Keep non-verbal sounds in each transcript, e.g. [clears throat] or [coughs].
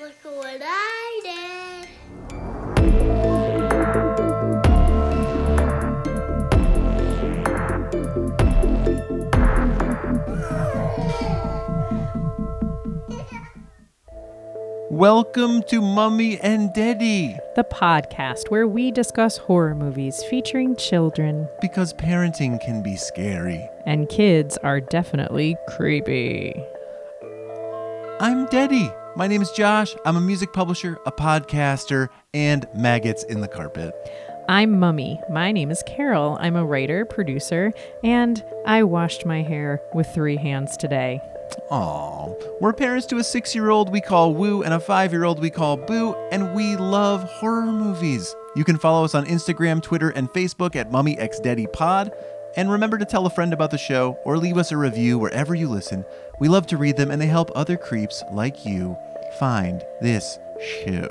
Look what I did. Welcome to Mummy and Daddy, the podcast where we discuss horror movies featuring children, because parenting can be scary. and kids are definitely creepy. I'm Daddy. My name is Josh. I'm a music publisher, a podcaster, and maggots in the carpet. I'm Mummy. My name is Carol. I'm a writer, producer, and I washed my hair with three hands today. Aw. We're parents to a six year old we call Woo and a five year old we call Boo, and we love horror movies. You can follow us on Instagram, Twitter, and Facebook at Mummy X Daddy Pod. And remember to tell a friend about the show or leave us a review wherever you listen. We love to read them and they help other creeps like you find this show.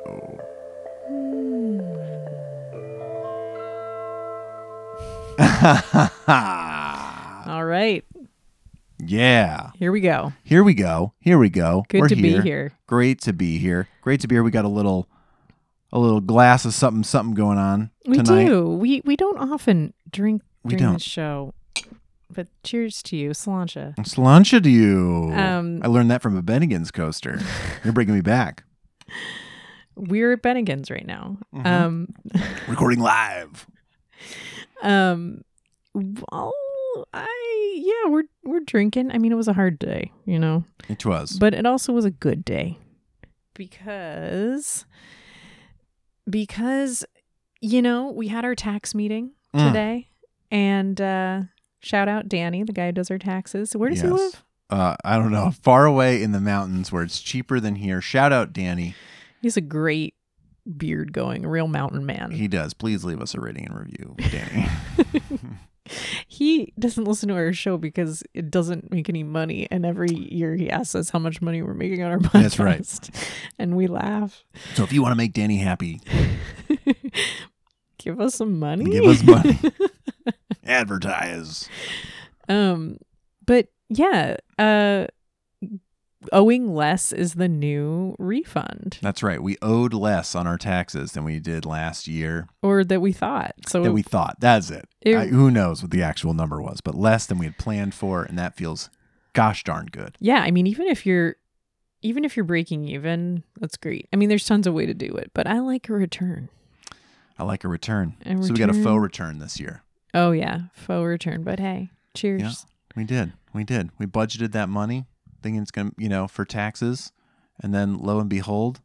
[laughs] All right, yeah. here we go. Here we go. Here we go. Good We're to be here. Great to be here. Great to be here. We got a little a little glass of something something going on We tonight. do. We we don't often drink We during don't. the show. But cheers to you, Slancha. Slancha to you. Um, I learned that from a Bennigan's coaster. You're bringing me back. We're at Bennigan's right now. Mhm. Um Recording live. Um, well, I yeah, we're we're drinking. I mean, it was a hard day, you know, It was. but it also was a good day because because you know we had our tax meeting Mm. today, and uh shout out Danny, the guy who does our taxes. Where does he live? uh, I don't know. Far away in the mountains where it's cheaper than here. Shout out Danny. He's a great beard going, a real mountain man. He does. Please leave us a rating and review, Danny. [laughs] [laughs] he doesn't listen to our show because it doesn't make any money. And every year he asks us how much money we're making on our podcast. That's right. [laughs] And we laugh. so if you want to make Danny happy, Give us some money. give us money. Advertise. um, but yeah, uh, owing less is the new refund, That's right. We owed less on our taxes than we did last year or that we thought. So that we thought. That's it. It- I, who knows what the actual number was, but less than we had planned for, and that feels gosh darn good. yeah, I mean, even if you're even if you're breaking even, that's great. I mean, there's tons of way to do it, but I like a return. I like a return. A So we got a faux return this year. Oh yeah, faux return. But hey, cheers. Yeah. We did. We did. We budgeted that money, thinking it's gonna, you know, for taxes, and then lo and behold,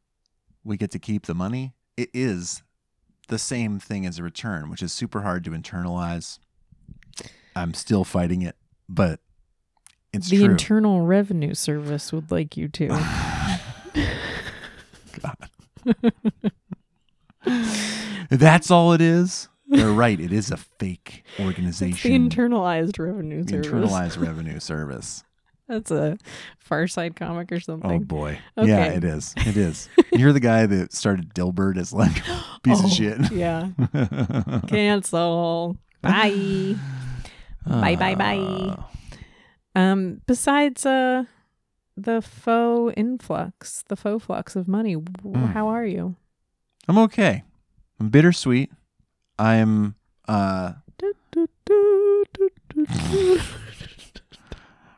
we get to keep the money. It is the same thing as a return, which is super hard to internalize. I'm still fighting it, but it's the true. Internal Revenue Service would like you to. [sighs] [laughs] [laughs] That's all it is. They're right. It is a fake organization the organization. internalized revenue The service. internalized [laughs] revenue service. That's a Far Side comic or something. Oh something. boy. Yeah, it is. It is. You're the guy that started Dilbert as like a [gasps] piece Oh, of shit. Yeah. [laughs] Cancel. Bye. Bye, bye, bye. Ah. Um. Besides, uh, the faux influx, the faux flux of money. Mm. How are you? I'm okay. I'm bittersweet. I'm uh [laughs]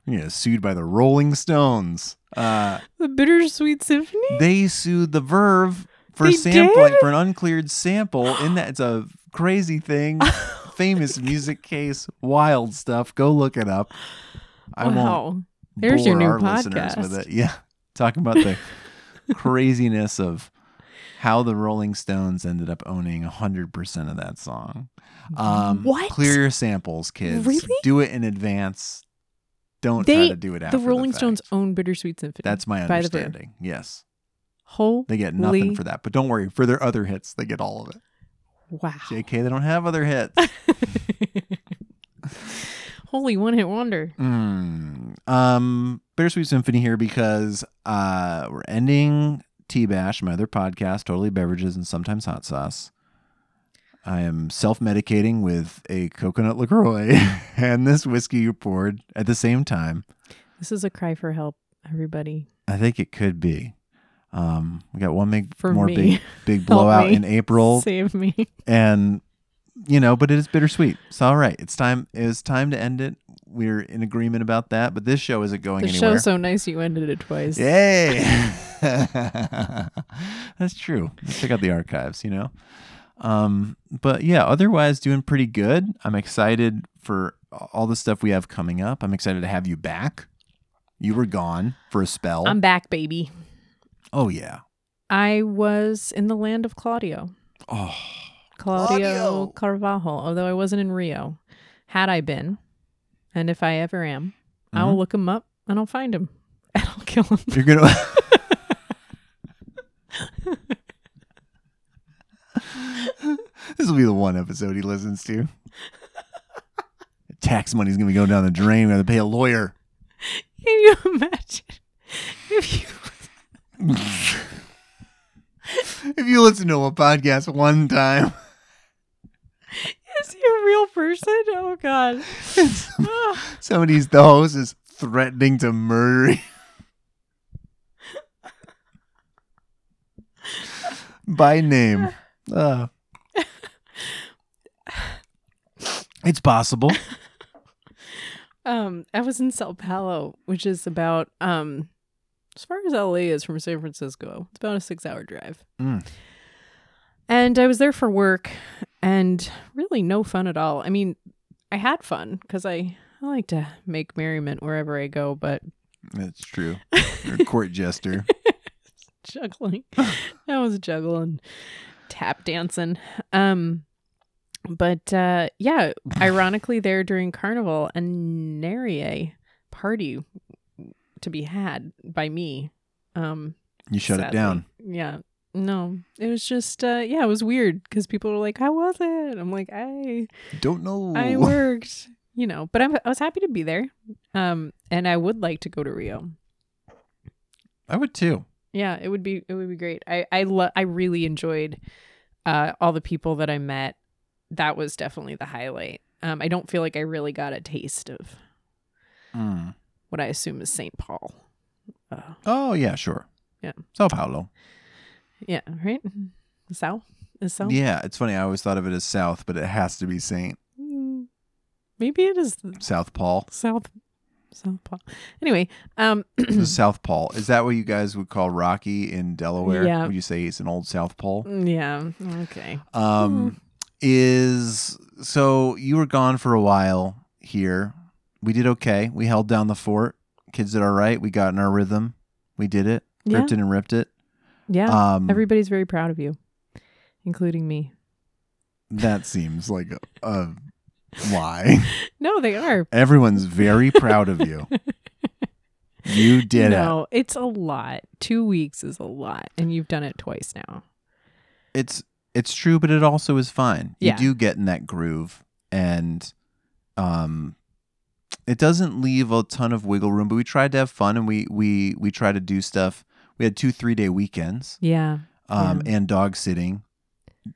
you know, sued by the Rolling Stones. Uh The Bittersweet Symphony. they sued the Verve for They sampling did? for an uncleared sample. In that it's a crazy thing. [laughs] Famous music case, wild stuff. Go look it up. I won't wow. There's your new listeners with it. Yeah, talking about the [laughs] craziness of how the Rolling Stones ended up owning hundred percent of that song. Um, What? Clear your samples, kids. Really? Do it in advance. Don't They- try to do it after The Rolling fact. Stones own Bittersweet Symphony. That's my the understanding. Yes, Holy they get nothing for that. But don't worry, for their other hits, they get all of it. Wow. JK, they don't have other hits. [laughs] Holy one hit wonder. Mm. Um, Bittersweet Symphony here because uh, we're ending Tea Bash, my other podcast, Totally Beverages and Sometimes Hot Sauce. I am self medicating with a coconut LaCroix [laughs] and this whiskey you poured at the same time. This is a cry for help, everybody. I think it could be. Um, we got one big For more me. big big [laughs] blowout in April, Save me. and you know, but it is bittersweet. It's all right. It's time. It's time to end it. We're in agreement about that. But this show isn't going The anywhere. The show's so nice you ended it twice. Yay! [laughs] [laughs] That's true. Check out the archives, you know. Um, but yeah, otherwise doing pretty good. I'm excited for all the stuff we have coming up. I'm excited to have you back. You were gone for a spell. I'm back, baby. oh yeah. I was in the land of Claudio. Oh, Claudio, Claudio. Carvajal, although I wasn't in Rio. Had I been, and if I ever am, I'll Mhm. look him up and I'll find him [laughs] and I'll kill him. you're gonna. [laughs] this will be the one episode he listens to. Tax money's gonna going down the drain. We have to pay a lawyer. Can you imagine if you [laughs] if you listen to a podcast one time, is he a real person? Oh God. [laughs] Somebody's the host is threatening to murder you. by name. Uh, it's possible. [laughs] Um, I was in Sao Paulo, which is about um, as far as LA is from San Francisco. It's about a six-hour drive. Mm. And I was there for work, and really no fun at all. I mean, I had fun because I I like to make merriment wherever I go, but That's true. [laughs] You're a court jester. [laughs] juggling. [laughs] I was juggling, tap dancing. Um, but uh, yeah, ironically, there during Carnival, a nary party to be had by me. Um, You shut it down. Yeah. No, it was just uh yeah, it was weird because people were like, "How was it?" I'm like, "I Don't know. I [laughs] worked," you know. But I'm, I was happy to be there, um, and I would like to go to Rio. I would too. Yeah, it would be it would be great. I I lo- I really enjoyed uh all the people that I met. That was definitely the highlight. Um, I don't feel like I really got a taste of Mm. what I assume is St. Paul. Uh, Oh yeah, sure. Yeah. Sao Paulo. Yeah, right. South is South. Yeah, it's funny. I always thought of it as South, but it has to be Saint Mm, Maybe it is South Paul. South South Paul. Anyway, um [clears throat] South Paul. Is that what you guys would call Rocky in Delaware? Yeah. Would you say he's an old South Pole? yeah, okay. Um, is so you were gone for a while here. We did okay. We held down the fort. Kids did all right. We got in our rhythm. We did it. Yeah. Ripped it and ripped it. Yeah. Um, Everybody's very proud of you, including me. that seems like a, a lie. [laughs] No, they are. Everyone's very proud of you. [laughs] You did it. no, it's a lot. Two weeks is a lot, and you've done it twice now. It's it's true, but it also is fine. You Yeah. do get in that groove, and um, it doesn't leave a ton of wiggle room. But we tried to have fun, and we we we try to do stuff. We had two three day weekends, Yeah. um, and dog sitting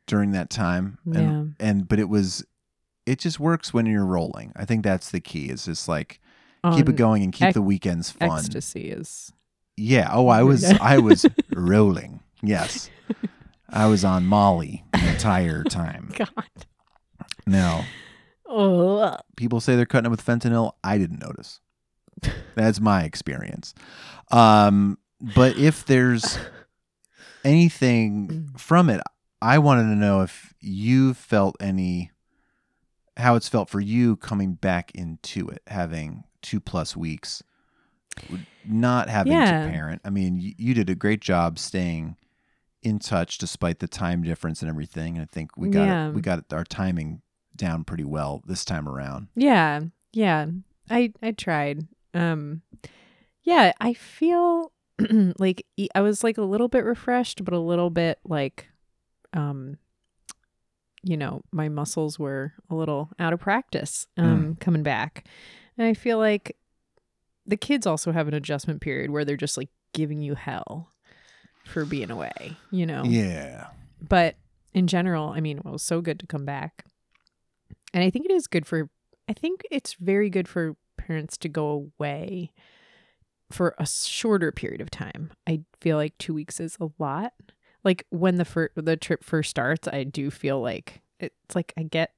during that time, and and but it was it just works when you're rolling. I think that's the key. It's just like keep it going and keep ec- the weekends fun. Ecstasy is. Yeah. Oh, I was [laughs] I was rolling. Yes. I was on Molly the entire time. [laughs] God. Now, Oh. people say they're cutting it with fentanyl. I didn't notice. That's my experience. Um, but if there's [laughs] anything from it, I wanted to know if you felt any how it's felt for you coming back into it, having two plus weeks, not having Yeah. to parent. I mean, you, you did a great job staying in touch despite the time difference and everything. And I think we got Yeah. it, we got our timing down pretty well this time around. Yeah. Yeah. I I tried. Um yeah, I feel [clears throat] like I was like a little bit refreshed but a little bit like um you know, my muscles were a little out of practice um coming back. And I feel like the kids also have an adjustment period where they're just like giving you hell for being away, you know. Yeah. but in general, I mean, it was so good to come back. And I think it is good for, I think it's very good for parents to go away for a shorter period of time. I feel like two weeks is a lot. Like when the fir- the trip first starts, I do feel like it's like I get,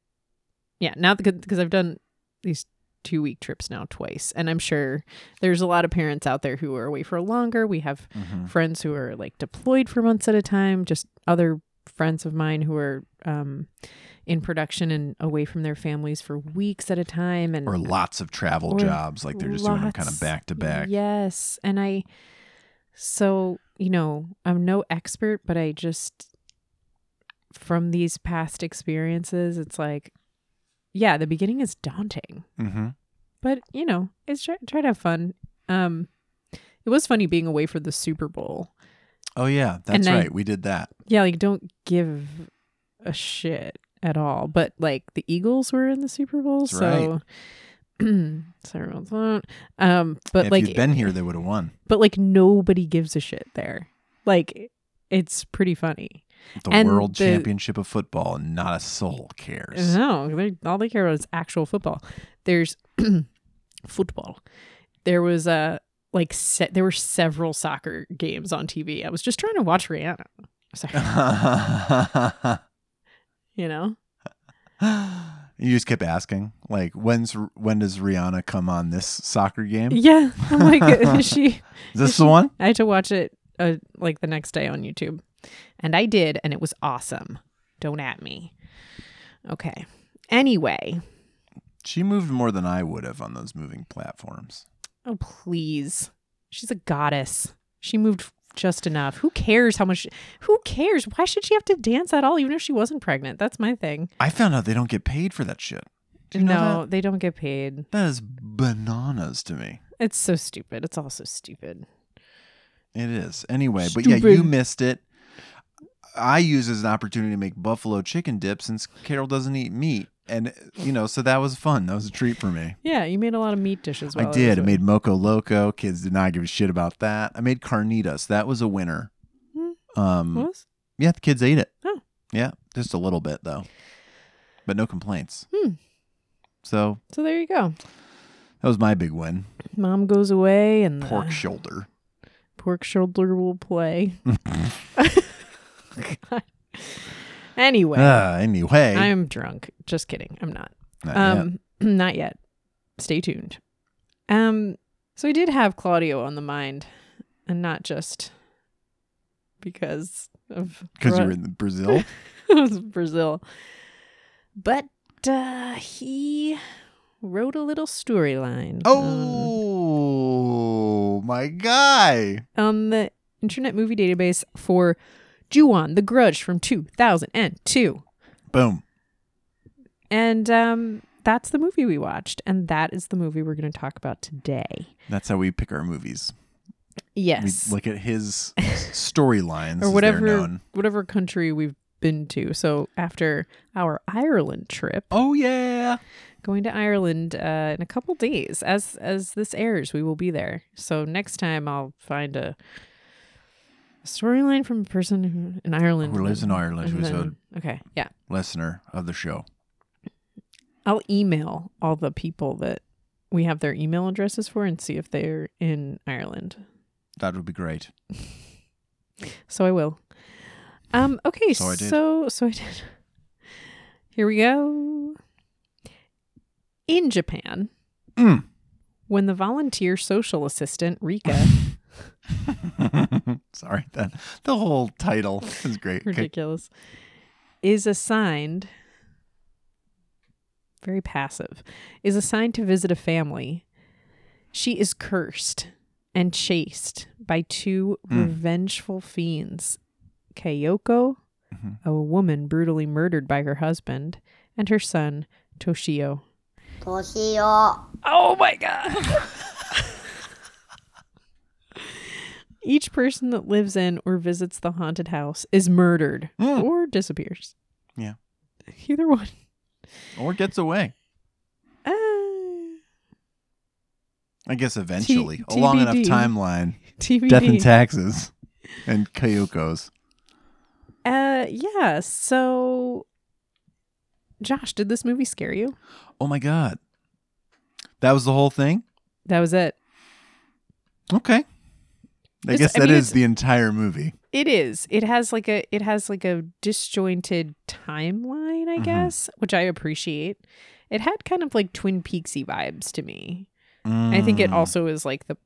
yeah. Now because I've done these two week trips now twice, and I'm sure there's a lot of parents out there who are away for longer. We have Mhm. friends who are like deployed for months at a time. Just other friends of mine who are um, in production and away from their families for weeks at a time, and Or lots of travel jobs, like they're just doing them kind of back to back. Yes. And I, so, you know, I'm no expert, but I just, from these past experiences, it's like, yeah, the beginning is daunting, Mm-hmm. but, you know, it's try, try to have fun. Um, it was funny being away for the Super Bowl. Oh yeah, that's And I- right. we did that. Yeah, like don't give a shit at all. But like the Eagles were in the Super Bowl, That's so [clears throat] sorry about that. Um, but if like you'd been here, they would have won. but like nobody gives a shit there. Like it's pretty funny. The And World the- Championship of football, and not a soul cares. No, all they care about is actual football. There's [clears throat] football. There was a like se- there were several soccer games on TV. I was just trying to watch Rihanna. Sorry, [laughs] [laughs] you know. you just kept asking, like, when's when does Rihanna come on this soccer game? Yeah, I'm like, is [laughs] she? this the one? I had to watch it uh, like the next day on YouTube, and I did, and it was awesome. Don't at me. Okay. Anyway, She moved more than I would have on those moving platforms. oh please, she's a goddess. She moved just enough. Who cares how much? Who cares? Why should she have to dance at all, even if she wasn't pregnant? That's my thing. I found out they don't get paid for that shit. Do you know no, that? they don't get paid. That is bananas to me. It's so stupid. It's also stupid. It is. Anyway, but yeah, you missed it. I use it as an opportunity to make buffalo chicken dip since Carol doesn't eat meat. And, you know, so that was fun. That was a treat for me. Yeah, you made a lot of meat dishes. I did. was I made Moco Loco. Kids did not give a shit about that. I made carnitas. That was a winner. Hmm. Um, Was? yeah, the kids ate it. Oh. Yeah, just a little bit though, but no complaints. Hmm. So So there you go. that was my big win. Mom goes away, and the Pork shoulder. pork shoulder will play. [laughs] [laughs] [laughs] God. Anyway, Ah, anyway, I'm drunk. Just kidding. I'm not. Not yet. Um, [clears throat] not yet. Stay tuned. Um, so I did have Claudio on the mind, and not just because of because you Ru- were in Brazil. [laughs] Brazil, but uh, he wrote a little storyline. oh, my guy. on the Internet Movie Database for Ju-on, The Grudge from 2002. Boom. And um, that's the movie we watched. And that is the movie we're going to talk about today. That's how we pick our movies. Yes. We look at his storylines, [laughs] or whatever, whatever country we've been to. So after our Ireland trip, Oh yeah. going to Ireland uh, in a couple days. As as this airs, we will be there. So next time I'll find a, a storyline from a person who, in Ireland Who lives in Ireland, and who's a- okay, yeah. Listener of the show. I'll email all the people that we have their email addresses for and see if they're in Ireland. That would be great. [laughs] So I will. Um. Okay. So I did. So so I did. [laughs] Here we go. In Japan, Mm. when the volunteer social assistant Rika [laughs] [laughs] Sorry, that the whole title is great. Okay. ridiculous is assigned very passive is assigned to visit a family she is cursed and chased by two Mm. revengeful fiends Kayako Mhm. a woman brutally murdered by her husband and her son Toshio 年を oh my god [laughs] each person that lives in or visits the haunted house is murdered Mm. or disappears Yeah. either one Or gets away. uh, I guess eventually. A long enough TBD. timeline. TBD. Death and taxes. And Kyokos. uh yeah so Josh did this movie scare you Oh my god. That was the whole thing? that was it Okay. I guess I mean, is the entire movie. It is. It has like a it has like a disjointed timeline, I Mhm. guess, which I appreciate. It had kind of like Twin Peaksy vibes to me. And I think it Mm. also is like the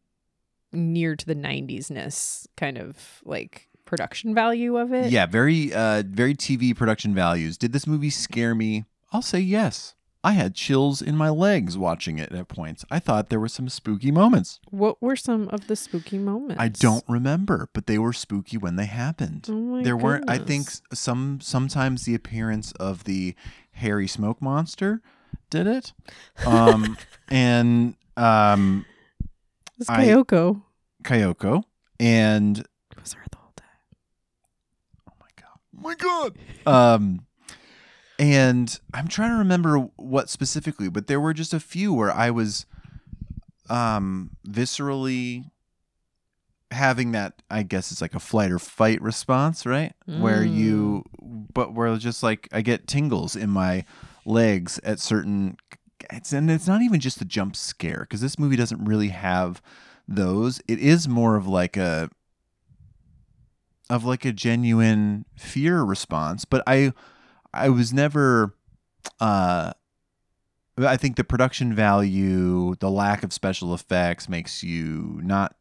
near to the 90s ness kind of like production value of it. Yeah, very uh very TV production values. Did this movie scare me? I'll say yes. I had chills in my legs watching it at points. I thought there were some spooky moments. What were some of the spooky moments? I don't remember, but they were spooky when they happened. Oh my there weren't I think some sometimes the appearance of the hairy smoke monster did it. Um [laughs] and um It's I- Kyoko. Kyoko and It was her the whole time. Oh my god. Oh my god. Um and I'm trying to remember what specifically, but there were just a few where I was um viscerally having that I guess it's like a flight or fight response, right? Where you but where just like I get tingles in my legs at certain it's and it's not even just the jump scare because this movie doesn't really have those. It is more of like a of like a genuine fear response but i i was never uh i think the production value the lack of special effects makes you not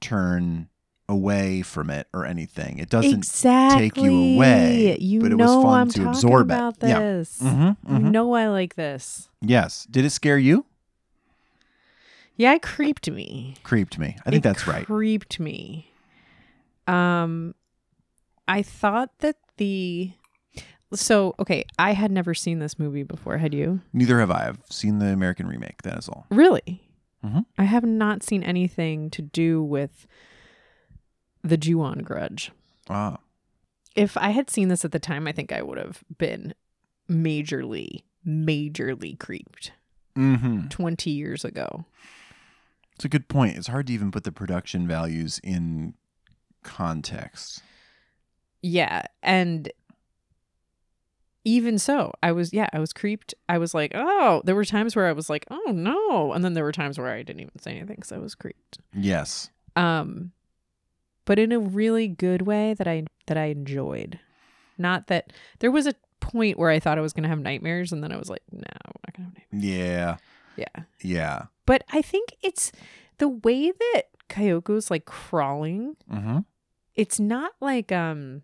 turn away from it or anything it doesn't exactly. take you away, You but it was fun I'm to absorb it. about Yeah. this. Mhm, You mhm. know I like this. yes did it scare you Yeah, it creeped me. creeped me i think It that's right Creeped me. Um, I thought that the so okay. I had never seen this movie before. Had you? neither have i i've seen the american remake that is all Really? Mhm. I have not seen anything to do with the Ju-on Grudge. ah If I had seen this at the time, I think I would have been majorly, majorly creeped mm-hmm 20 years ago. it's a good point it's hard to even put the production values in context Yeah. And even so, I was, yeah, I was creeped. I was like, oh, there were times where I was like, oh no. And then there were times where I didn't even say anything because I was creeped. yes Um, but in a really good way that I, that I enjoyed. Not that there was a point where I thought I was going to have nightmares and then I was like, no, I'm not going to have nightmares. yeah Yeah. yeah But I think it's the way that Kyoko's like crawling mm-hmm it's not like um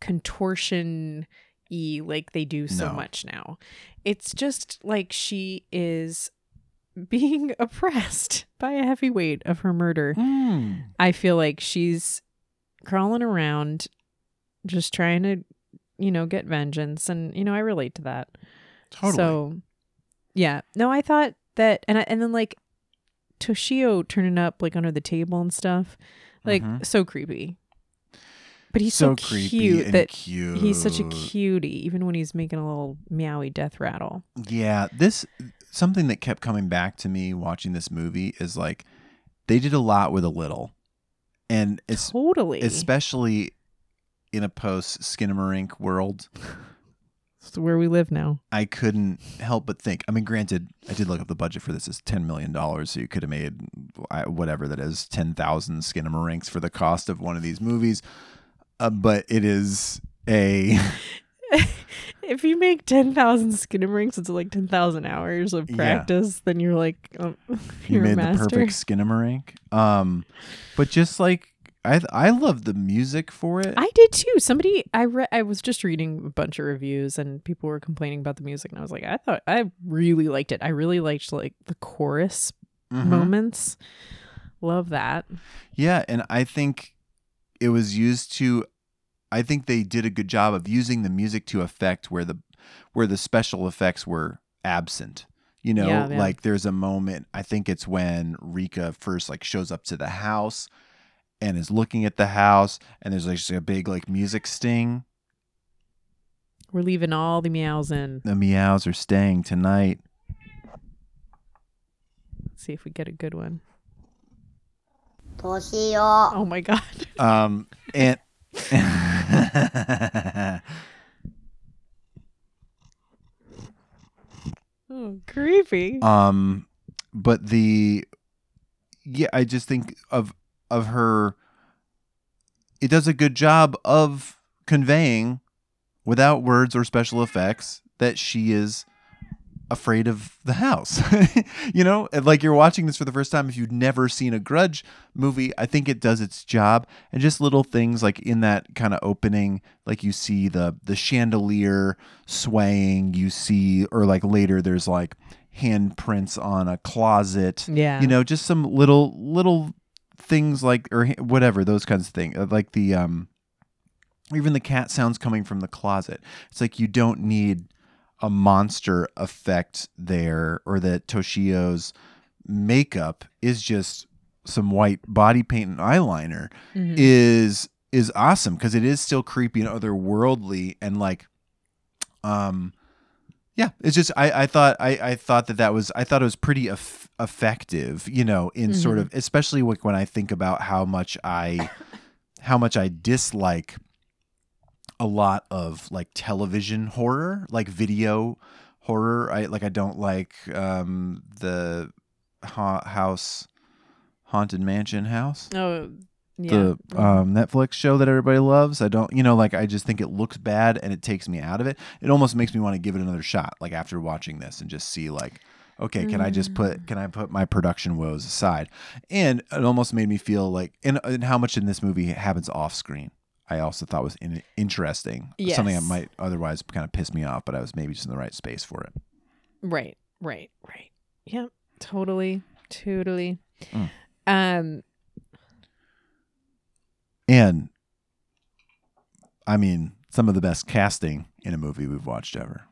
contortion y like they do so No. much now. It's just like she is being [laughs] oppressed by a heavy weight of her murder. Mm. I feel like she's crawling around just trying to, you know, get vengeance and you know, I relate to that. Totally. So, yeah. No, I thought that, and I, and then like Toshio turning up like under the table and stuff, like Mhm. so creepy. But he's so, creepy cute and that cute. he's such a cutie, even when he's making a little meowy death rattle. Yeah, this something that kept coming back to me watching this movie is like they did a lot with a little, and it's totally. especially in a post Skinamarink world. [laughs] It's where we live now. I couldn't help but think. I mean, granted, I did look up the budget for this is ten million dollars, so you could have made whatever that is, ten thousand Skinamarink for the cost of one of these movies. Uh, but it is a [laughs] If you make 10,000 Skinamarink, it's like 10,000 hours of Yeah. practice, then you're like, [laughs] um, you you're a made the perfect Skinamarink. Um, but just like I, I love the music for it. I did too. Somebody I read I was just reading a bunch of reviews and people were complaining about the music and I was like, I thought I really liked it. I really liked like the chorus Mhm. moments. Love that. Yeah, and I think it was used to I think they did a good job of using the music to affect where the where the special effects were absent. You know, Yeah, yeah. like there's a moment, I think it's when Rika first like shows up to the house and is looking at the house and there's like just a big like music sting. We're leaving all the meows in. The meows are staying tonight. Let's see if we get a good one. 年を Oh my god. [laughs] Um and Oh, creepy. Um, but the yeah, I just think of of her. It does a good job of conveying, without words or special effects, that she is afraid of the house. [laughs] you know, like you're watching this for the first time. If you've never seen a Grudge movie, I think it does its job. And just little things like in that kind of opening, like you see the the chandelier swaying. You see, or like later, there's like handprints on a closet. Yeah. You know, just some little little things like or whatever those kinds of things Uh, like the um even the cat sounds coming from the closet it's like you don't need a monster effect there or that toshio's makeup is just some white body paint and eyeliner Mhm. is is awesome because it is still creepy and otherworldly and like um yeah it's just i i thought i i thought that that was i thought it was pretty eff- effective you know in sort of especially like when i think about how much i how much i dislike a lot of like television horror like video horror i like i don't like um the ha- house haunted mansion house Oh, yeah. the um, Netflix show that everybody loves. I don't, you know, like I just think it looks bad and it takes me out of it. It almost makes me want to give it another shot, like after watching this and just see, like, okay, can I just put, can I put my production woes aside? And it almost made me feel like, and, and how much in this movie happens off screen. I also thought was in, interesting. Something that might otherwise kind of piss me off, but I was maybe just in the right space for it. Right, right, right. Yep, totally, totally. Mm. Um, And I mean, some of the best casting in a movie we've watched ever.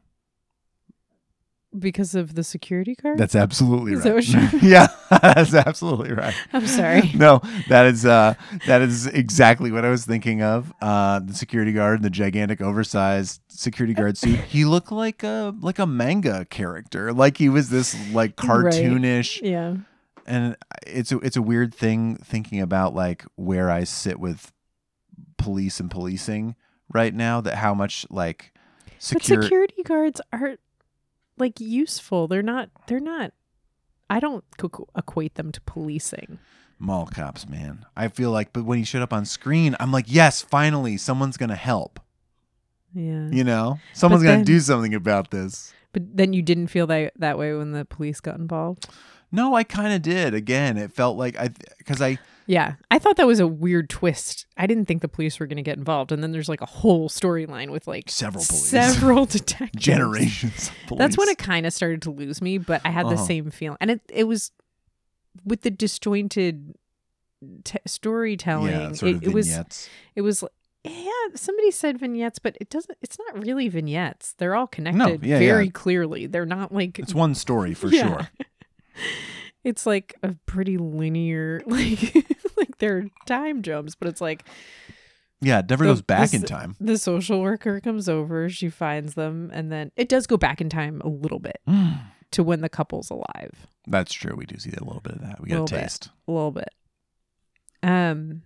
Because of the security guard. That's absolutely Is right. that [laughs] yeah, [laughs] that's absolutely right. I'm sorry. [laughs] No, that is uh, that is exactly what I was thinking of. Uh, the security guard, and the gigantic, oversized security guard suit. He looked like a like a manga character. Like he was this like Right. cartoonish, yeah, and it's a, it's a weird thing thinking about like where I sit with police and policing right now. That how much like secure but security guards are like useful. They're not. They're not. I don't equate them to policing. mall cops, man. I feel like, but when he showed up on screen, I'm like, yes, finally, someone's gonna help. Yeah, You know, someone's But gonna do something about this. but then you didn't feel that that way when the police got involved. No, I kind of did. Again, it felt like I, because I, Yeah, I thought that was a weird twist. I didn't think the police were going to get involved, and then there's like a whole storyline with like Several police. several [laughs] detectives, generations. Of police. That's when it kind of started to lose me, but I had the Uh-huh. same feeling, and it it was with the disjointed t- storytelling. yeah, it, it was it was yeah. Somebody said vignettes, but it doesn't. It's not really vignettes. They're all connected yeah, very yeah. clearly. They're not like It's one story for Yeah. sure. [laughs] it's like a pretty linear [laughs] like like they're time jumps, but it's like Yeah, it never The- goes back this- in time. the social worker comes over, she finds them, and then it does go back in time a little bit to when the couple's alive. That's true. We do see a little bit of that. We get a Little bit. taste. A little bit. Um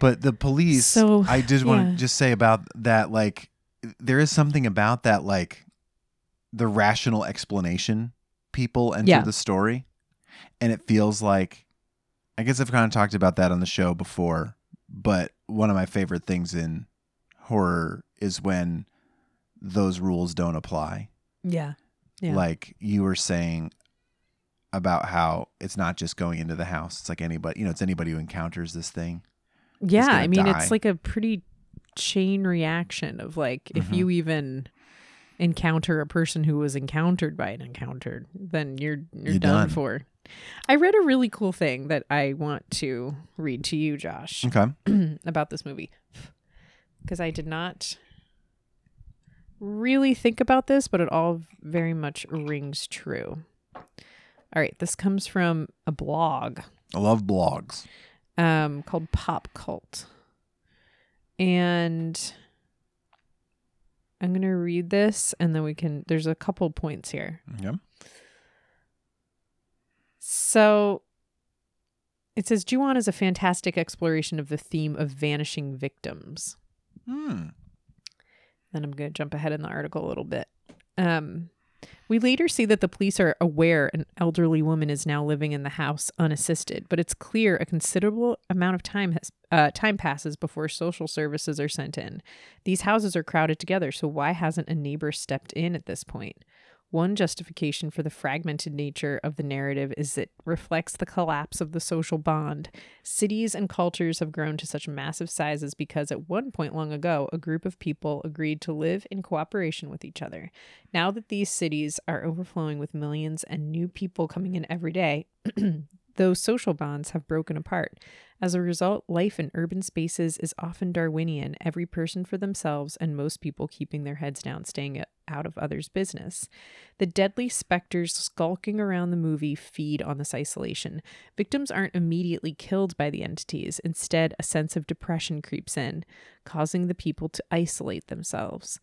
But the police, So, I just want to just say about that, like, there is something about that, like, the rational explanation people enter Yeah. the story. And it feels like, I guess I've kind of talked about that on the show before, but one of my favorite things in horror is when those rules don't apply. yeah. Yeah. Like you were saying about how it's not just going into the house, it's like anybody, you know, it's anybody who encounters this thing. Yeah, I mean die. it's like a pretty chain reaction of like if Mhm. you even encounter a person who was encountered by an encounter, then you're you're, You're done, done. for. I read a really cool thing that I want to read to you, Josh, [clears throat] Okay. about this movie. [sniffs] Because I did not really think about this, but it all very much rings true. All right, this comes from a blog I love blogs. um, called Pop Cult. And I'm going to read this and then we can, there's a couple points here. Yeah. So it says Ju-on is a fantastic exploration of the theme of vanishing victims. Hmm. Then I'm going to jump ahead in the article a little bit. Um, We later see that the police are aware an elderly woman is now living in the house unassisted, but it's clear a considerable amount of time has uh, time passes before social services are sent in. These houses are crowded together, so why hasn't a neighbor stepped in at this point? One justification for the fragmented nature of the narrative is it reflects the collapse of the social bond. Cities and cultures have grown to such massive sizes because at one point long ago, a group of people agreed to live in cooperation with each other. Now that these cities are overflowing with millions and new people coming in every day, [clears throat] those social bonds have broken apart. As a result, life in urban spaces is often Darwinian, every person for themselves, and most people keeping their heads down, staying out of others' business. The deadly specters skulking around the movie feed on this isolation. Victims aren't immediately killed by the entities, instead, a sense of depression creeps in, causing the people to isolate themselves.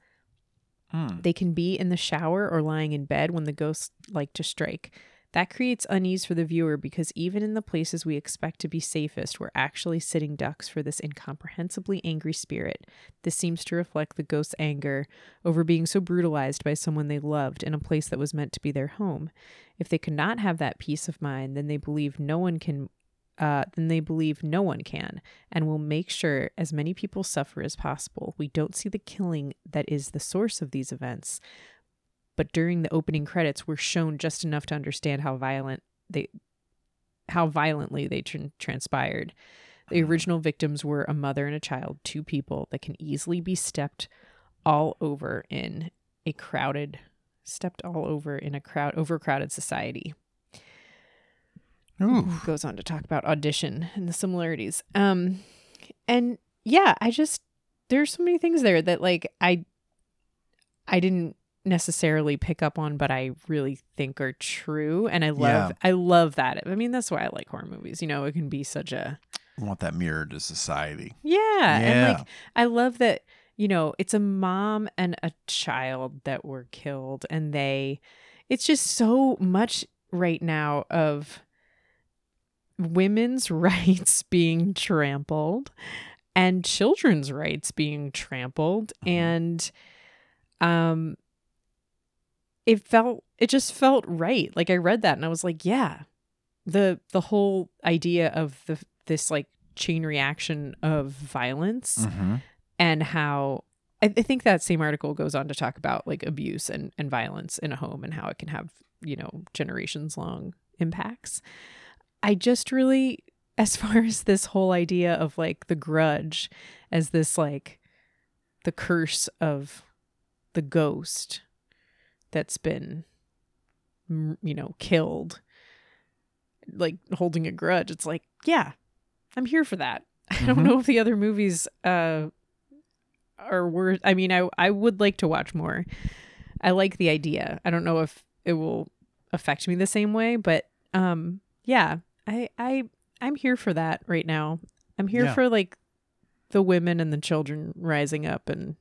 Hmm. They can be in the shower or lying in bed when the ghosts like to strike. That creates unease for the viewer because even in the places we expect to be safest, we're actually sitting ducks for this incomprehensibly angry spirit. This seems to reflect the ghost's anger over being so brutalized by someone they loved in a place that was meant to be their home. If they cannot have that peace of mind, then they believe no one can. Uh, then they believe no one can, and will make sure as many people suffer as possible. We don't see the killing that is the source of these events, but during the opening credits we're shown just enough to understand how violent they how violently they tran transpired. The original victims were a mother and a child two people that can easily be stepped all over in a crowded stepped all over in a crowd overcrowded society. Ooh. goes on to talk about audition and the similarities. Um and yeah i just there's so many things there that like i i didn't necessarily pick up on but i really think are true and i love Yeah. i love that i mean that's why i like horror movies you know it can be such a I want that mirror to society. yeah, and Yeah. like i love that you know it's a mom and a child that were killed and they it's just so much right now of women's [laughs] rights being trampled and children's rights being trampled Mhm. and um it felt it just felt right like i read that and i was like yeah the the whole idea of the this like chain reaction of violence Mm-hmm. and how I, I think that same article goes on to talk about like abuse and, and violence in a home and how it can have you know generations long impacts i just really [laughs] as far as this whole idea of like the grudge as this like the curse of the ghost that's been you know killed like holding a grudge it's like yeah i'm here for that [laughs] i don't Mhm. know if the other movies uh are worth i mean i i would like to watch more i like the idea i don't know if it will affect me the same way but um yeah i i i'm here for that right now i'm here Yeah. for like the women and the children rising up and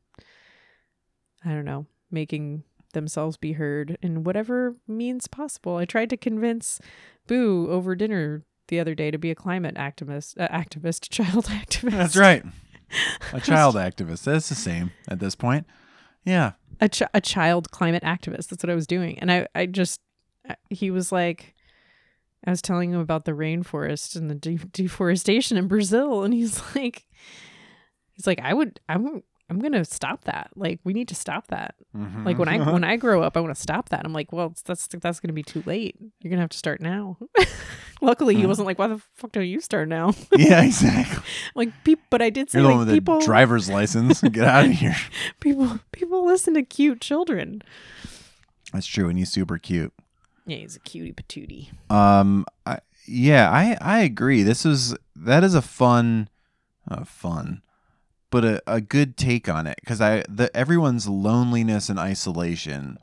i don't know making themselves be heard in whatever means possible i tried to convince boo over dinner the other day to be a climate activist uh, activist [laughs] child activist That's right. A [laughs] child activist. That's the same at this point. Yeah. a, ch- a child climate activist. That's what I was doing. And I, I just, he was like, I was telling him about the rainforest and the de- deforestation in Brazil. And he's [laughs] like, he's like, I would, I'm, I'm going to stop that. Like, we need to stop that. Mhm. Like when I, [laughs] when I grow up, I want to stop that. I'm like, well, that's, that's going to be too late. You're going to have to start now. [laughs] Luckily he Uh-huh. wasn't like, why the fuck don't you start now? [laughs] yeah, exactly. like, pe- but I did say You're the one like with people, the driver's license. Get out of here. people, people listen to cute children. That's true, and he's super cute. Yeah, he's a cutie patootie. Um, I, yeah, I I agree. This is that is a fun, uh, fun, but a, a good take on it because I the everyone's loneliness and isolation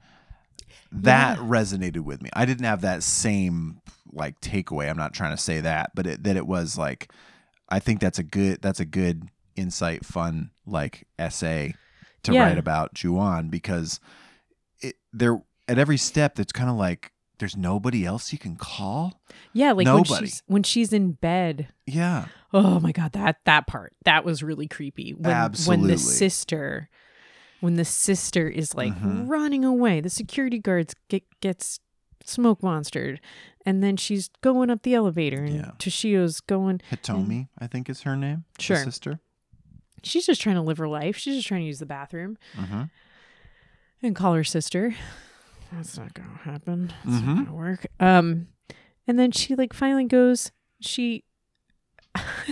that Yeah. resonated with me. I didn't have that same like takeaway. I'm not trying to say that, but it, that it was like I think that's a good that's a good insight, fun like essay to Yeah. write about Ju-on because it there at every step it's kind of like there's nobody else you can call. Yeah, like Nobody. when she's when she's in bed. Yeah. Oh my god, that that part that was really creepy. When when the sister when the sister is like Mhm. running away. The security guards get gets smoke monstered, and then she's going up the elevator, and Yeah. Toshio's going. Hitomi, I think is her name. Sure. sister. She's just trying to live her life. She's just trying to use the bathroom Mm-hmm. and call her sister. That's not gonna happen. It's Mhm. not gonna work. Um, and then she like finally goes. She,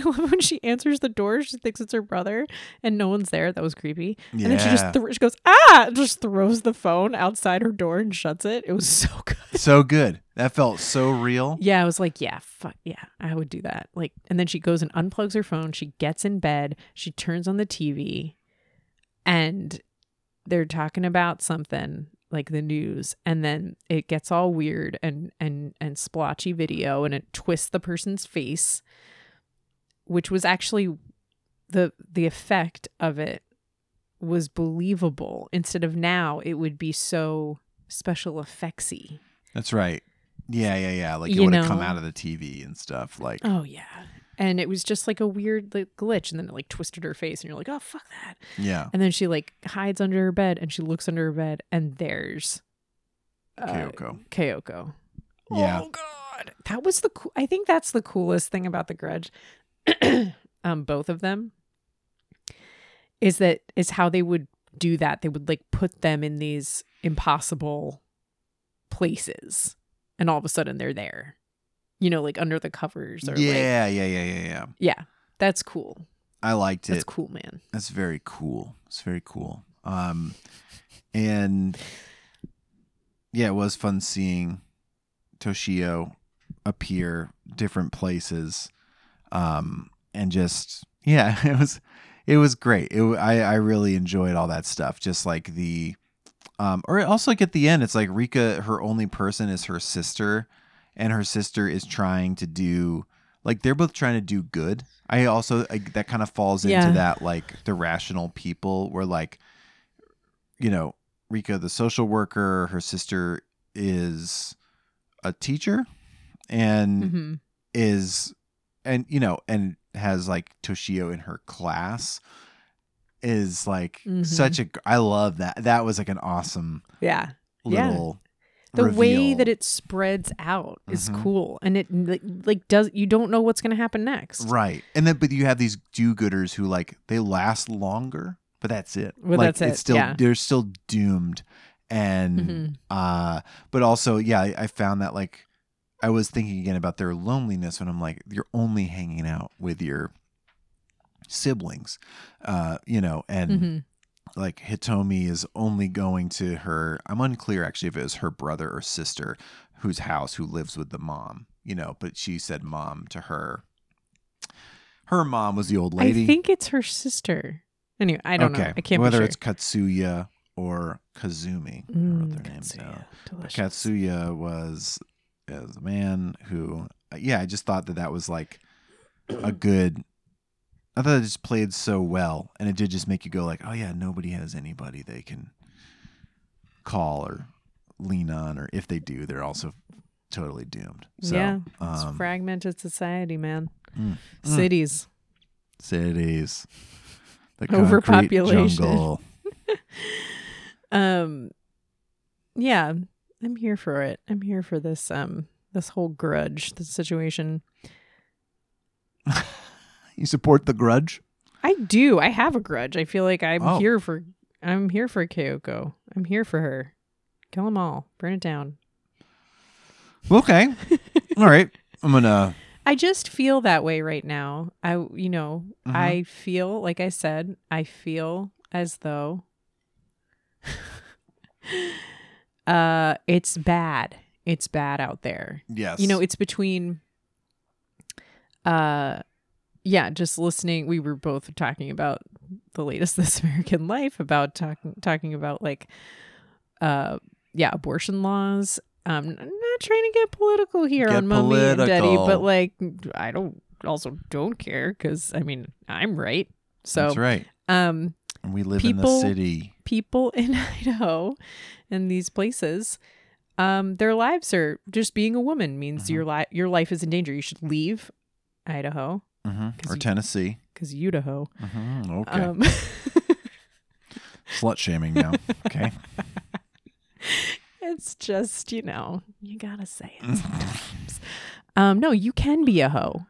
[laughs] I love when she answers the door. She thinks it's her brother, and no one's there. That was creepy. Yeah. And then she just th- she goes ah, just throws the phone outside her door and shuts it. It was [laughs] so good. so good. That felt so real. Yeah, I was like, yeah, fuck, yeah, I would do that. Like, and then she goes and unplugs her phone. She gets in bed. She turns on the TV, and they're talking about something like the news, and then it gets all weird and and and splotchy video, and it twists the person's face, which was actually the the effect of it was believable instead of now it would be so special effectsy. That's right. Yeah, yeah, yeah. Like it You would have come out of the TV and stuff. Like, Oh yeah. And it was just like a weird like glitch and then it like twisted her face and you're like, "Oh, fuck that." yeah. And then she like hides under her bed and she looks under her bed and there's uh, Kayako. Kayako. Yeah. Oh god. That was the coo- I think that's the coolest thing about the grudge. [clears throat] um both of them is that is how they would do that. They would like put them in these impossible places and all of a sudden they're there. You know, like under the covers or like Yeah, yeah, yeah, yeah, yeah. yeah, that's cool. I liked it. That's cool, man. That's very cool. It's very cool. Um, and yeah, it was fun seeing Toshio appear different places, um, and just yeah, [laughs] it was it was great. It I I really enjoyed all that stuff. Just like the, um, or also like at the end, it's like Rika, her only person is her sister, and her sister is trying to do like they're both trying to do good. I also like, that kind of falls into Yeah. that like the rational people where like you know Rika the social worker, her sister is a teacher and hmm is and you know and has like Toshio in her class is like Mhm. such a I love that. That was like an awesome Yeah. Yeah. little The way that it spreads out is Mhm. cool, and it like, like does you don't know what's gonna happen next. Right. And then but you have these do-gooders who like they last longer, but that's it. Well, like that's it, it's still yeah. they're still doomed. And Mhm. uh but also yeah, I, I found that like I was thinking again about their loneliness when I'm like you're only hanging out with your siblings. Uh, you know, and Mhm. like Hitomi is only going to her I'm unclear actually if it was her brother or sister whose house who lives with the mom, you know, but she said mom to her. Her mom was the old lady. I think it's her sister. Anyway, I don't okay. know. I can't remember Whether be it's Katsuya or Kazumi. I don't know what their names now. But Katsuya was is a man who yeah, I just thought that that was like a good I thought it just played so well, and it did just make you go like, "Oh yeah, nobody has anybody they can call or lean on, or if they do, they're also totally doomed." So, yeah, it's um, fragmented society, man. Mm. Mm. Cities. cities, the Overpopulation. jungle. [laughs] Um, yeah, I'm here for it. I'm here for this. Um, this whole grudge, this situation. [laughs] You support the Grudge? I do. I have a grudge. I feel like I'm Oh. here for. I'm here for Kayako. I'm here for her. Kill them all. Burn it down. Okay, [laughs] all right. I'm gonna. I just feel that way right now. I, you know, Mhm. I feel like I said, I feel as though [laughs] uh it's bad. It's bad out there. Yes. You know, it's between uh yeah, just listening. We were both talking about the latest [laughs] This American Life about talking talking about like uh yeah, abortion laws. Um I'm not trying to get political here Get on Mummy and Daddy, but like I don't also don't care cuz I mean, I'm right. So that's right. um And we live in the city. People [laughs] in Idaho and these places um their lives are just being a woman means Mhm. your li- your life is in danger. You should leave Idaho hmm 'Cause Or you- Tennessee. cuz Idaho. hmm Okay. Um slut shaming now. Okay. [laughs] It's just, you know, you gotta say it sometimes. um, no, you can be a hoe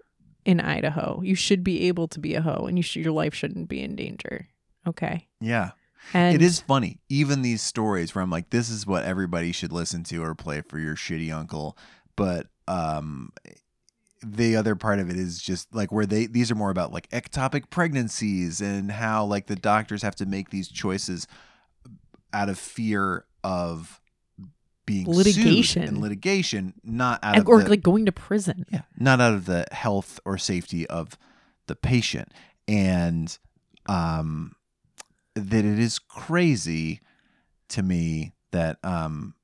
in Idaho. You should be able to be a hoe, and you should, your life shouldn't be in danger. Okay. Yeah. And it is funny. Even these stories where I'm like, this is what everybody should listen to or play for your shitty uncle. But um the other part of it is just like where they these are more about like ectopic pregnancies and how like the doctors have to make these choices out of fear of being sued Litigation. and litigation, not out and, of or like going to prison. yeah, not out of the health or safety of the patient. And um that it is crazy to me that um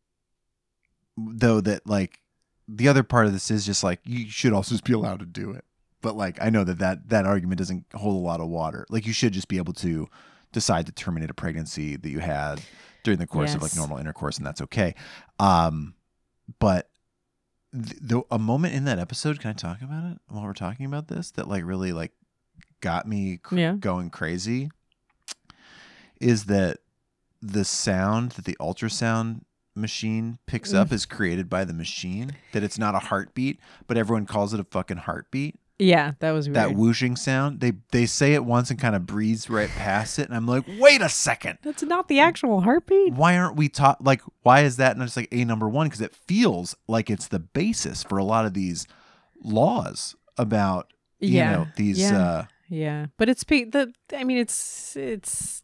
though that like the other part of this is just like you should also just be allowed to do it. But like I know that that that argument doesn't hold a lot of water. Like you should just be able to decide to terminate a pregnancy that you had during the course of like normal intercourse and that's okay. Um but th- the, a moment in that episode can i talk about it while we're talking about this that like really like got me cr- Yeah. going crazy is that the sound that the ultrasound machine picks up is created by the machine that it's not a heartbeat but everyone calls it a fucking heartbeat Yeah, that was weird. that whooshing sound they they say it once and kind of breeze right past it and i'm like wait a second That's not the actual heartbeat. why aren't we taught like why is that not just like a number one because it feels like it's the basis for a lot of these laws about you Yeah, know these yeah. uh Yeah, but it's the. I mean, it's it's.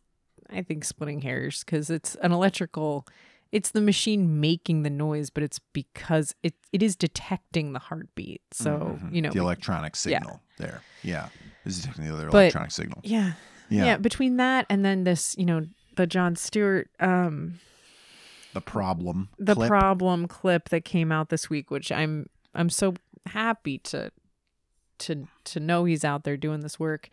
I think splitting hairs because it's an electrical. It's the machine making the noise, but it's because it it is detecting the heartbeat. So mhm, you know, the electronic yeah. signal there yeah this is technically the other But- electronic signal yeah, yeah, yeah, Between that and then this, you know, the Jon Stewart, um, the problem the clip. problem clip that came out this week, which I'm I'm so happy to to to know he's out there doing this work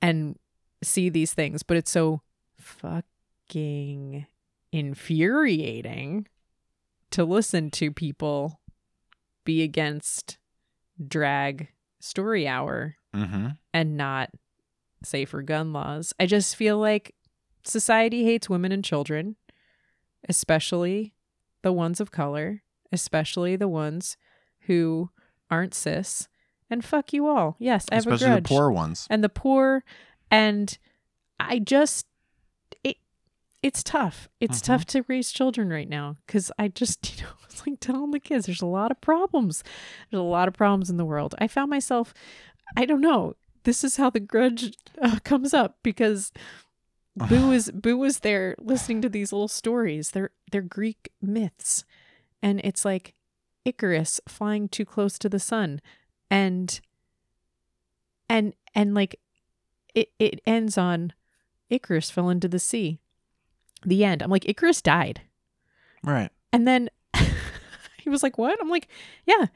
and see these things, but it's so fucking infuriating to listen to people be against drag story hour Mhm. and not safer gun laws. I just feel like society hates women and children, especially the ones of color, especially the ones who aren't cis. And fuck you all. Yes, I have especially a the grudge. poor ones and the poor and I just it it's tough. It's Mhm. tough to raise children right now cuz I just, [laughs] you know, it's like telling the kids there's a lot of problems. There's a lot of problems in the world. I found myself I don't know. This is how the grudge uh, comes up because Boo [sighs] is Boo was there listening to these little stories. They're they're Greek myths. And it's like Icarus flying too close to the sun and and and like it it ends on Icarus fell into the sea. The end. I'm like Icarus died. right And then [laughs] he was like, "What?" I'm like, "Yeah."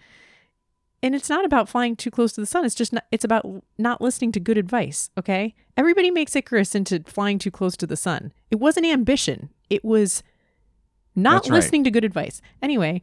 And it's not about flying too close to the sun. It's just not, it's about not listening to good advice, okay? Everybody makes Icarus into flying too close to the sun. It wasn't ambition. It was not That's right. listening to good advice. Anyway,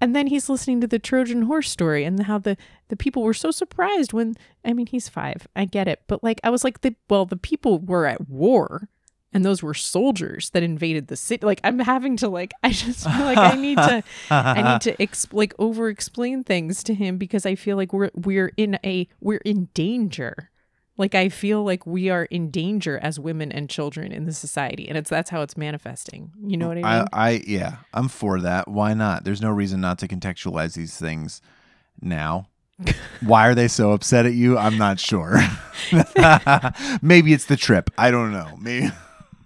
and then he's listening to the Trojan horse story and how the the people were so surprised when I mean he's 5. I get it. But like I was like the well the people were at war and those were soldiers that invaded the city. Like I'm having to like [laughs] I just feel like I need to I need to exp- like over explain things to him because I feel like we're we're in a we're in danger. Like I feel like we are in danger as women and children in the society, and it's that's how it's manifesting. You know what I mean? I, I yeah i'm for that. Why not? There's no reason not to contextualize these things now. [laughs] Why are they so upset at you? I'm not sure. [laughs] Maybe it's the trip. I don't know. Maybe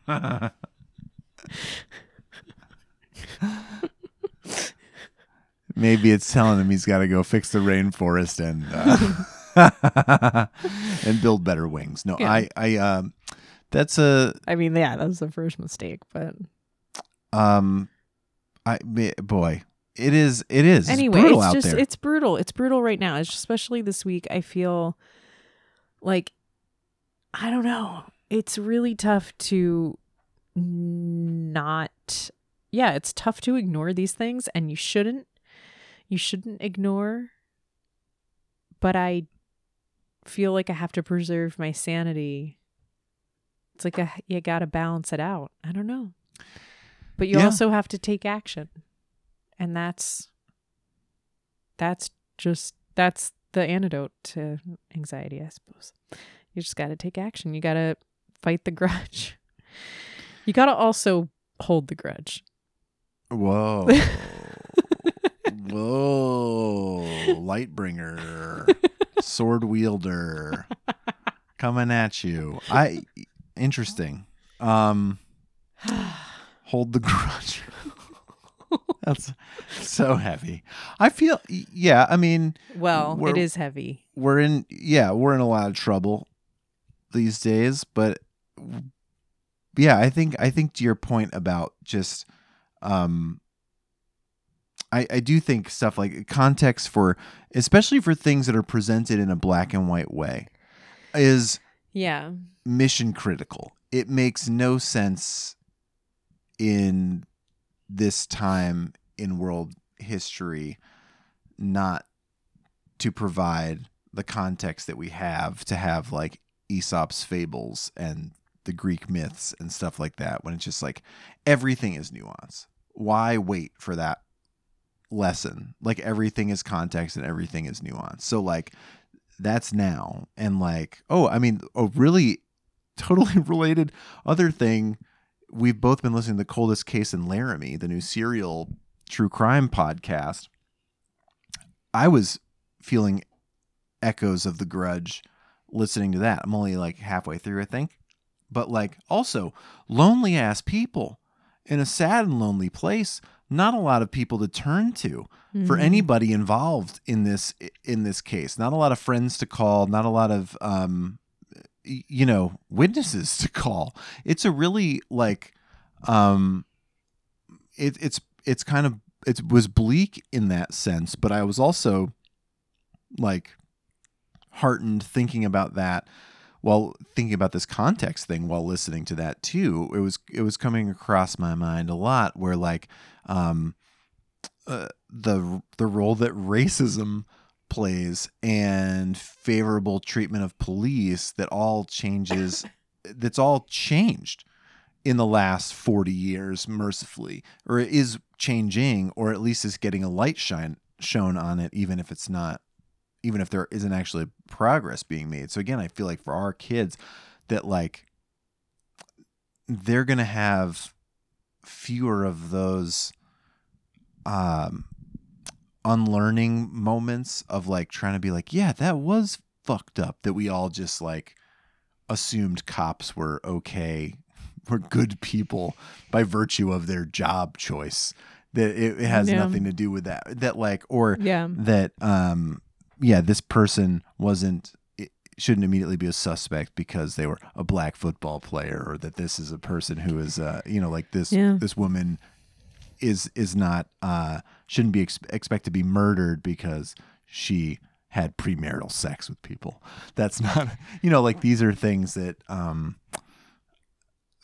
[laughs] maybe it's telling him he's got to go fix the rainforest and uh, [laughs] and build better wings no Yeah. i i um that's a I mean, yeah, that was the first mistake, but um i boy it is it is anyway, it's brutal it's just it's brutal. It's brutal right now. It's especially this week. I feel like I don't know. It's really tough to not. Yeah, it's tough to ignore these things, and you shouldn't. You shouldn't ignore. But I feel like I have to preserve my sanity it's like a you got to balance it out. I don't know. But you Yeah. also have to take action. And that's that's just that's the antidote to anxiety, I suppose. You just got to take action. You got to fight the [laughs] grudge. You got to also hold the grudge. Whoa. [laughs] Whoa. Lightbringer. [laughs] Sword wielder. Coming at you. I interesting. Um hold the grudge. That's so heavy. I feel yeah, I mean, Well, it is heavy. we're in yeah, we're in a lot of trouble these days, but yeah, I think I think to your point about just um I, I do think stuff like context for especially for things that are presented in a black and white way is Yeah. mission critical. It makes no sense in this time in world history not to provide the context that we have to have like Aesop's fables and the Greek myths and stuff like that when it's just like everything is nuance. Why wait for that lesson? Like everything is context and everything is nuance. So like that's now and like oh i mean a really [laughs] totally related other thing we've both been listening to the coldest case in laramie the new serial true crime podcast i was feeling echoes of the grudge listening to that i'm only like halfway through i think but like also lonely ass people in a sad and lonely place not a lot of people to turn to for Mhm. anybody involved in this in this case not a lot of friends to call not a lot of um you know witnesses to call it's a really like um it, it's it's kind of it was bleak in that sense but i was also like heartened thinking about that while thinking about this context thing while listening to that too it was it was coming across my mind a lot where like um uh, the the role that racism plays and favorable treatment of police that all changes [coughs] that's all changed in the last 40 years mercifully or it is changing or at least is getting a light shine shown on it even if it's not even if there isn't actually progress being made so again i feel like for our kids that like they're going to have fewer of those um unlearning moments of like trying to be like yeah that was fucked up that we all just like assumed cops were okay [laughs] were good people by virtue of their job choice that it, it has Yeah. nothing to do with that that like or Yeah. that um yeah this person wasn't shouldn't immediately be a suspect because they were a black football player or that this is a person who is uh you know like this Yeah. this woman is is not uh shouldn't be ex- expect to be murdered because she had premarital sex with people that's not [laughs] you know like these are things that um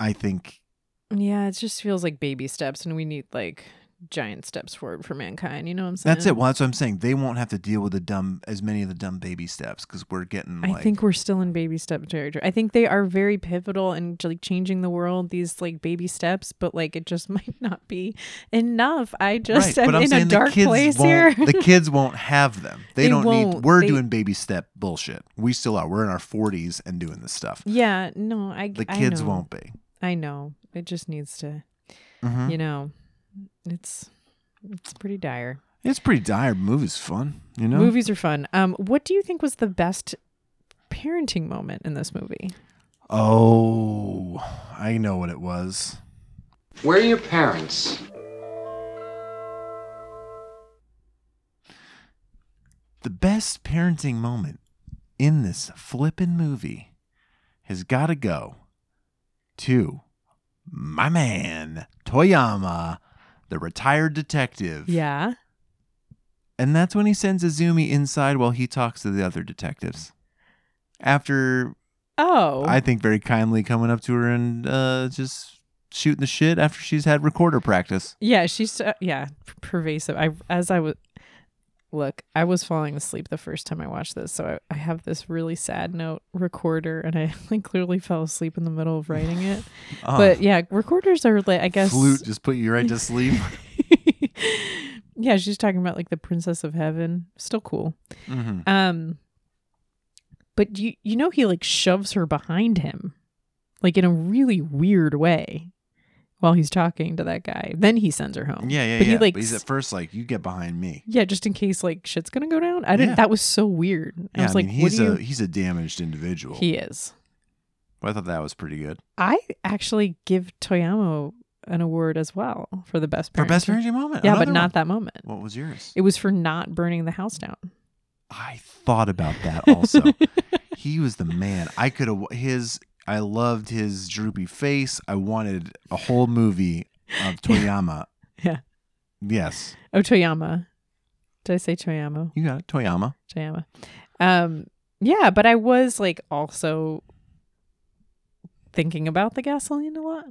i think Yeah, it just feels like baby steps and we need like giant steps forward for mankind. You know what I'm saying? that's it well that's what i'm saying they won't have to deal with the dumb as many of the dumb baby steps because we're getting I think we're still in baby step territory. I think they are very pivotal in like changing the world, these like baby steps, but like it just [laughs] might not be enough. I just am in a dark place here. the [laughs] kids won't have them. They, They don't need. We're They- doing baby step bullshit. We still are. We're in our forties and doing this stuff. yeah, no, I The I kids know. won't be. I know. It just needs to, Mhm. you know, it's it's pretty dire. It's pretty dire. Movie's fun. You know. Movies are fun. Um, what do you think was the best parenting moment in this movie? Oh, I know what it was. Where are your parents? The best parenting moment in this flippin' movie has got to go to my man Toyama, the retired detective. Yeah. And that's when he sends Izumi inside while he talks to the other detectives. After, Oh. I think, very kindly coming up to her and uh, just shooting the shit after she's had recorder practice. Yeah, she's uh, yeah pervasive. I as I was look, I was falling asleep the first time I watched this, so I, I have this really sad note recorder, and I [laughs] like clearly fell asleep in the middle of writing it. Oh, [laughs] But yeah, recorders are like I guess flute just put you right to sleep. [laughs] yeah, she's talking about like the princess of heaven. Still cool. hmm Um but you you know he like shoves her behind him. Like in a really weird way while he's talking to that guy. Then he sends her home. Yeah, yeah, But yeah. he like but he's at first like, you get behind me. Yeah, just in case like shit's gonna go down. I didn't Yeah. that was so weird. I Yeah, was I like, mean, what he's do you a he's a damaged individual. He is. But I thought that was pretty good I actually give Toyama an award as well for the best for best parenting moment. Yeah, but not one. that moment. What was yours? It was for not burning the house down. I thought about that also. [laughs] he was the man. I could have his. I loved his droopy face. I wanted a whole movie of [laughs] Toyama. Yeah. Yes, Oh, Toyama. Did I say Toyama? you got it. Toyama. Toyama. Um, yeah, but I was like also thinking about the gasoline a lot.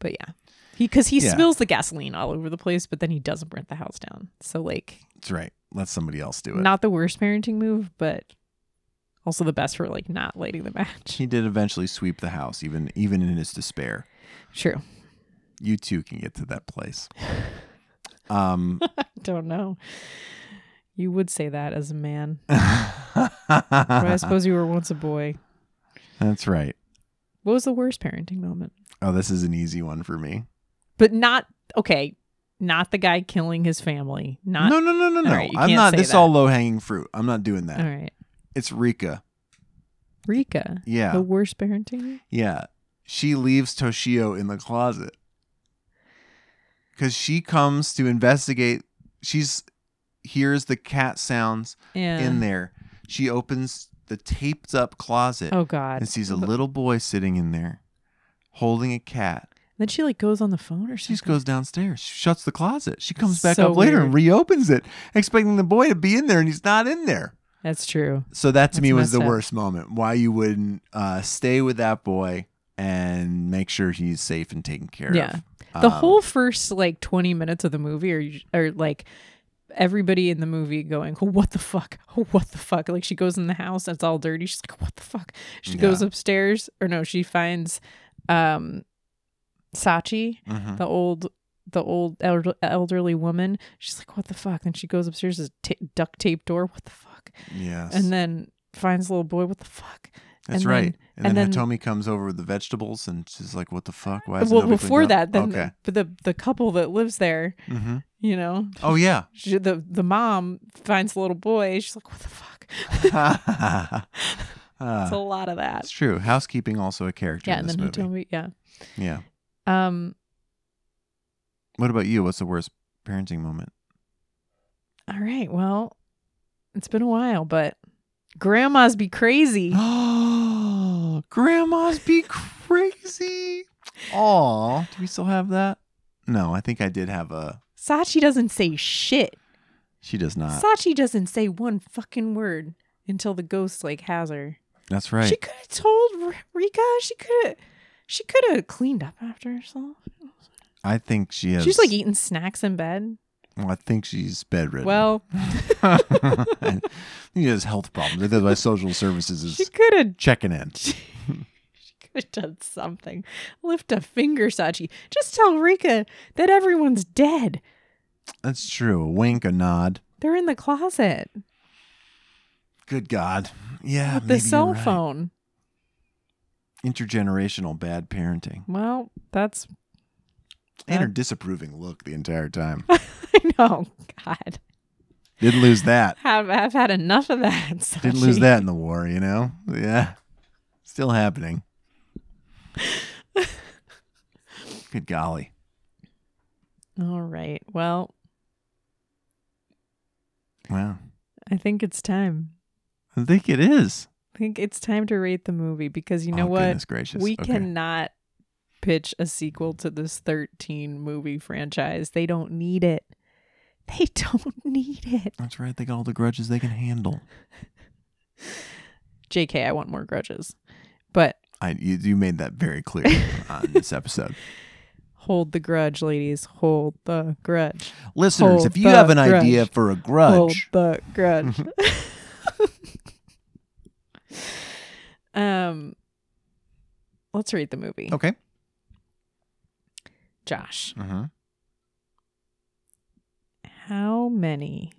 But yeah, he because he Yeah. spills the gasoline all over the place, but then he doesn't burn the house down. So like, That's right. Let somebody else do it. not the worst parenting move, but also the best for like not lighting the match. he did eventually sweep the house, even even in his despair. True. You too can get to that place. [laughs] Um. Don't know. You would say that as a man, [laughs] but I suppose you were once a boy. That's right. What was the worst parenting moment? Oh, this is an easy one for me. But not okay. Not the guy killing his family. Not no, no, no, no, no. right, I'm can't This that. all low hanging fruit. I'm not doing that. all right. It's Rika. Rika. Yeah. The worst parenting. Yeah. She leaves Toshio in the closet. Cause she comes to investigate. She's hears the cat sounds Yeah. in there. She opens the taped up closet Oh God. and sees a little boy sitting in there holding a cat. Then she like goes on the phone or She something. just goes downstairs. She shuts the closet. She comes back So up later and reopens it, expecting the boy to be in there, and he's not in there. That's true. So that to That's me was the up. worst moment. Why you wouldn't uh, stay with that boy and make sure he's safe and taken care Yeah. of. Yeah. The Um, whole first like twenty minutes of the movie are are like everybody in the movie going, oh, "What the fuck? Oh, [laughs] what the fuck?" Like she goes in the house and it's all dirty. She's like, "What the fuck?" She goes upstairs, or no, she finds um Sachi, mhm. the old the old elder- elderly woman. She's like, "What the fuck?" And she goes upstairs, this ta duct tape door. What the fuck? Yes. And then finds the little boy. What the fuck? That's and right. then- and, then, then- Hitomi comes over with the vegetables and she's like, "What the fuck? Why is well, before that, then okay. the, the the couple that lives there, hmm you know, Oh yeah. she, the the mom finds the little boy. She's like, "What the fuck?" Ah, [laughs] [laughs] It's a lot of that. it's true. Housekeeping also a character Yeah, in and then movie. Yeah. Yeah. Um. What about you? What's the worst parenting moment? All right. Well, it's been a while, but grandmas be crazy. Oh, [gasps] grandmas be crazy. Aw, do we still have that? No, I think I did have a. Sachi doesn't say shit. She does not. Sachi doesn't say one fucking word until the ghost like has her. That's right. She could have told R- Rika. She could have. She could have cleaned up after herself. I think she has. She's like eating snacks in bed. Well, I think she's bedridden. Well, [laughs] he has health problems. That's why social services is she could have. checking in. [laughs] She could have done something. Lift a finger, Sachi. Just tell Rika that everyone's dead. That's true. A wink, a nod. They're in the closet Good God. Yeah. with the cell right. phone. Intergenerational bad parenting. Well, that's. And her disapproving look the entire time. [laughs] I know. God, Didn't lose that. have I've had enough of that. [laughs] Didn't lose that in the war, you know? Yeah. Still happening. [laughs] Good golly. All right. Well, Wow. I think it's time. I think it is. I think it's time to rate the movie because you know oh, what? Goodness gracious. We Okay. cannot pitch a sequel to this 13 movie franchise. They don't need it. They [laughs] don't need it. That's right. They got all the grudges they can handle. JK, I want more grudges. But I you, you made that very clear on this [laughs] episode. Hold the grudge, ladies. Hold the grudge. Listeners, Hold if you have an grudge. idea for a grudge, Hold the grudge. [laughs] um, let's rate the movie. okay. Josh, Mm-hmm. how many?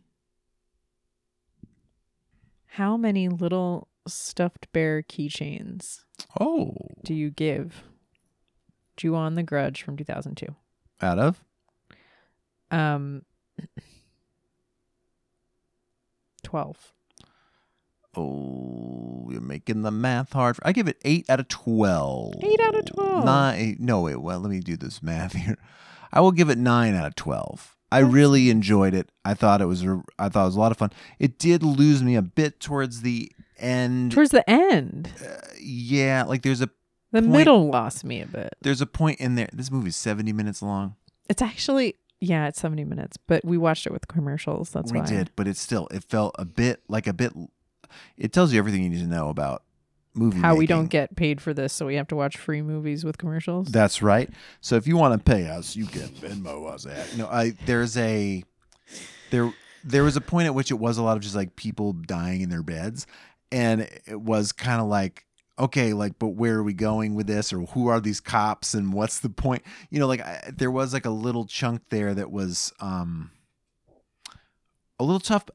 How many little stuffed bear keychains Oh, do you give Ju-on the Grudge from 2002? out of Um, [clears throat] 12. Oh, you're making the math hard. I give it eight out of twelve. Eight out of 12. Nine. No, wait. Well, let me do this math [laughs] here. I will give it nine out of twelve. I really enjoyed it. I thought it was. a- I thought it was a lot of fun. It did lose me a bit towards the end. Towards the end, Uh, yeah, like there's a the point- middle lost me a bit. there's a point in there. This movie's seventy minutes long. It's actually, yeah, it's 70 minutes, but we watched it with commercials. That's we why. did, but it still it felt a bit like a bit. It tells you everything you need to know about movie. How we don't get paid for this, so we have to watch free movies with commercials. That's right. So if you want to pay us, you can Venmo us at. You know, I there's a there there was a point at which it was a lot of just like people dying in their beds, and it was kind of like okay, like but where are we going with this, or who are these cops, and what's the point? You know, like I, there was like a little chunk there that was um a little tough,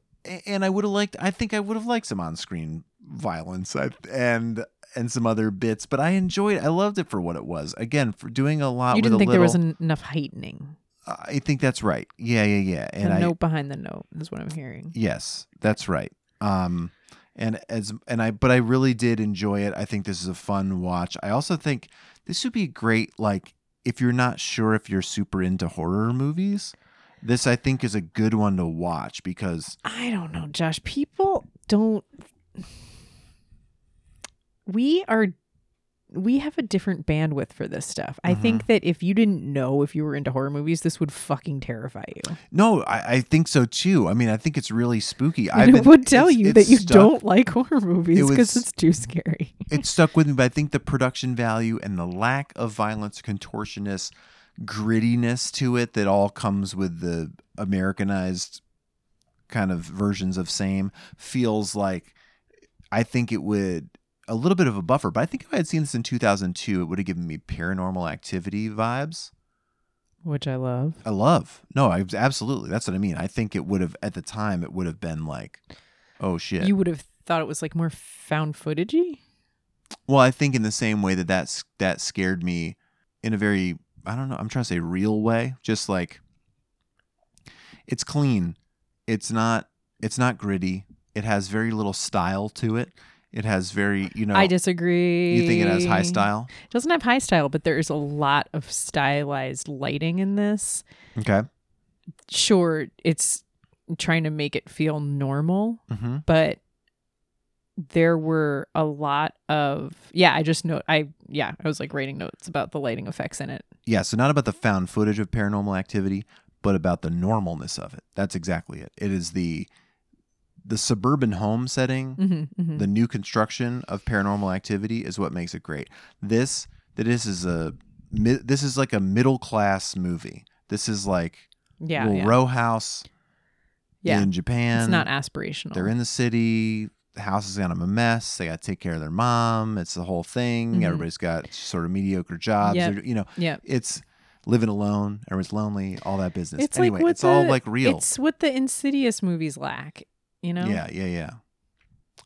and I would have liked. I think I would have liked some on screen violence I, and and some other bits, but I enjoyed. I loved it for what it was. Again, for doing a lot. you didn't think there was little- en- enough heightening. I think that's right. Yeah, yeah, yeah. And the I note behind the note is what I'm hearing. yes, that's right. Um, and as and I, but I really did enjoy it. I think this is a fun watch. I also think this would be great. Like if you're not sure if you're super into horror movies, this I think is a good one to watch because I don't know, Josh. People don't. We are. We have a different bandwidth for this stuff. I Mm-hmm. think that if you didn't know if you were into horror movies, this would fucking terrify you. no, I, I think so too. I mean, I think it's really spooky. I've it would tell it's- you it's that you stuck- don't like horror movies because was- it's too scary. it stuck with me, but I think the production value and the lack of violence, contortionist, grittiness to it that all comes with the Americanized kind of versions of same feels like I think it would a little bit of a buffer. But I think if I had seen this in 2002, it would have given me paranormal activity vibes. Which I love. I love. No, I absolutely. That's what I mean. I think it would have at the time it would have been like, oh shit. You would have thought it was like more found footagey. Well, I think in the same way that that's that scared me in a very I don't know, I'm trying to say real way, just like it's clean. It's not it's not gritty. It has very little style to it. It has very, you know, I disagree. you think it has high style? It doesn't have high style, but there is a lot of stylized lighting in this. Okay. Sure, it's trying to make it feel normal, hmm but there were a lot of yeah, I just know I yeah, I was like writing notes about the lighting effects in it. Yeah, so not about the found footage of paranormal activity, but about the normalness of it. That's exactly it. It is the the suburban home setting Mm-hmm, mm-hmm. the new construction of paranormal activity is what makes it great this that this is a this is like a middle class movie this is like yeah, little yeah. row house yeah. in japan it's not aspirational. they're in the city the house is kind of a mess. They got to take care of their mom. It's the whole thing. Mhm. everybody's got sort of mediocre jobs. Yep. You know yeah. it's living alone. Everyone's lonely. All that business. It's anyway like it's all like real. It's what the Insidious movies lack, you know? yeah yeah yeah.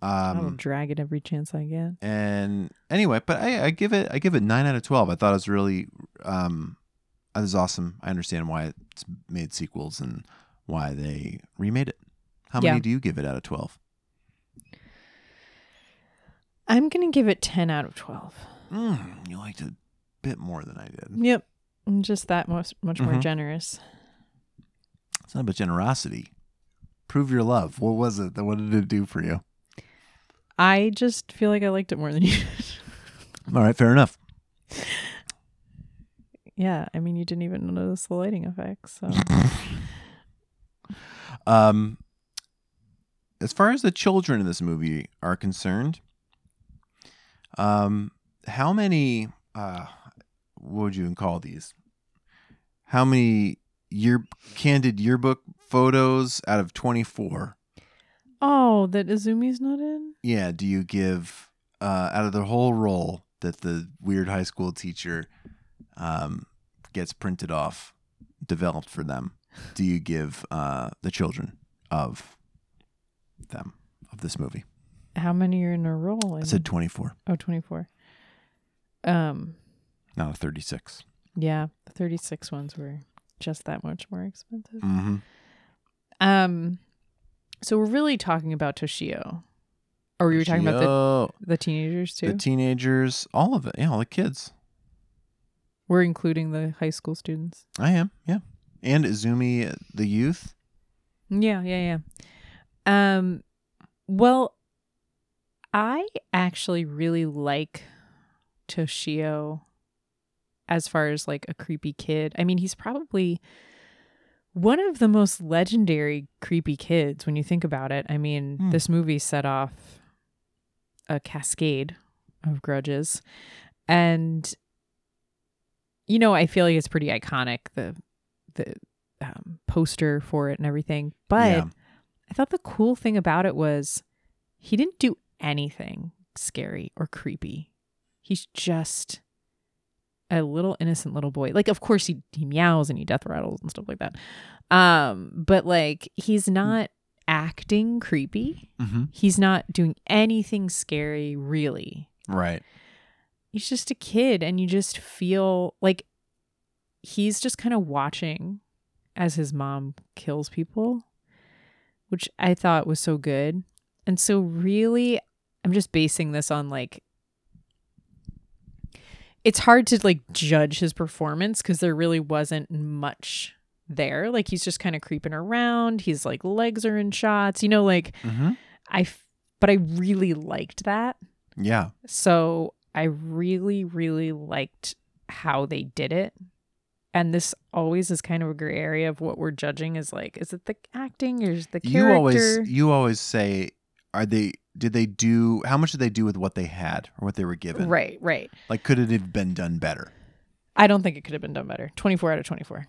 I'll um drag it every chance I get. and anyway but I, I give it i give it 9 out of 12 i thought it was really um it was awesome. I understand why it's made sequels and why they remade it. How Yeah. many do you give it out of 12 I'm gonna give it ten out of twelve. mm, you liked it a bit more than i did Yep. I'm just that much much more Mhm. generous. it's not about generosity prove your love what was it what did it do for you I just feel like I liked it more than [laughs] you did. all right fair enough yeah, I mean you didn't even notice the lighting effects, so [laughs] um as far as the children in this movie are concerned um how many uh what would you even call these? How many year candid yearbook photos out of 24 Oh, that Izumi's not in? yeah do you give uh, out of the whole roll that the weird high school teacher um, gets printed off developed for them do you give uh, the children of them of this movie How many are in a roll? i said 24 oh, 24. Um, not a 36 yeah, the 36 ones were just that much more expensive. mm-hmm. Um, so we're really talking about Toshio. Or we were talking about the, the teenagers too? the teenagers all of it yeah all the kids we're including the high school students. i am yeah and izumi the youth Yeah, yeah, yeah. Um well I actually really like Toshio as far as like a creepy kid. I mean, he's probably one of the most legendary creepy kids when you think about it. I mean, Hmm. this movie set off a cascade of grudges. And you know, I feel like it's pretty iconic the the um, poster for it and everything. But Yeah. I thought the cool thing about it was he didn't do anything scary or creepy. He's just a little innocent little boy. Like, of course, he, he meows and he death rattles and stuff like that. Um, but like, he's not acting creepy. Mm-hmm. He's not doing anything scary, really. Right. He's just a kid, and you just feel like he's just kind of watching as his mom kills people, which I thought was so good. And so, really, I'm just basing this on like, it's hard to like judge his performance because there really wasn't much there. Like, he's just kind of creeping around. He's like, legs are in shots, you know, like, Mm-hmm. I, f- but I really liked that. Yeah. So I really, really liked how they did it. And this always is kind of a gray area of what we're judging is like, is it the acting or is the You always you always say, are they? Did they do? How much did they do with what they had or what they were given? right, right. Like, could it have been done better? I don't think it could have been done better. 24 out of 24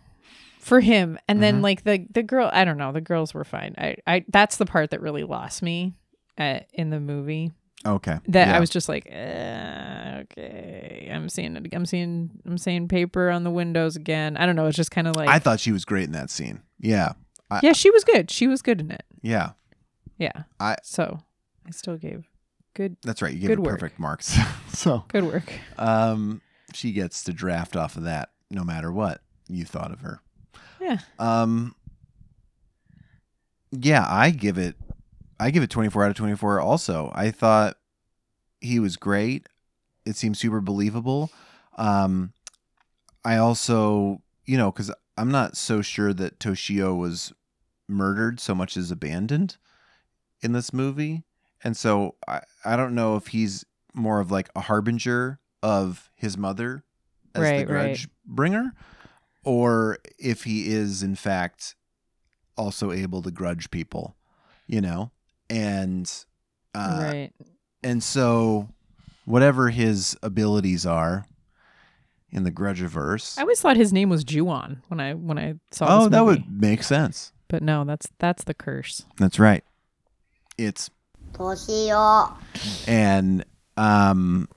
for him. And then Mhm. like the the girl, I don't know, the girls were fine. I I that's the part that really lost me uh, in the movie. Okay. that Yeah. I was just like, eh, okay, I'm seeing it. I'm seeing, I'm seeing paper on the windows again. I don't know. It's just kind of like, I thought she was great in that scene. Yeah. I, yeah, she was good. She was good in it. Yeah. Yeah. I- so I still gave good, That's right. You gave Good her work. perfect marks. [laughs] so, good work. um, she gets to draft off of that no matter what you thought of her. Yeah. Um. Yeah, I give it. I give it 24 out of 24. Also, I thought he was great. It seemed super believable. Um, I also, you know, because I'm not so sure that Toshio was murdered so much as abandoned in this movie, and so I I don't know if he's more of like a harbinger of his mother as the Right, right. grudge bringer, or if he is in fact also able to grudge people, you know, and uh, right. and so whatever his abilities are in the grudgeverse. I always thought his name was Ju-on when I, when I saw oh, that would make sense. but no, that's, that's the curse. That's right. It's 年を and um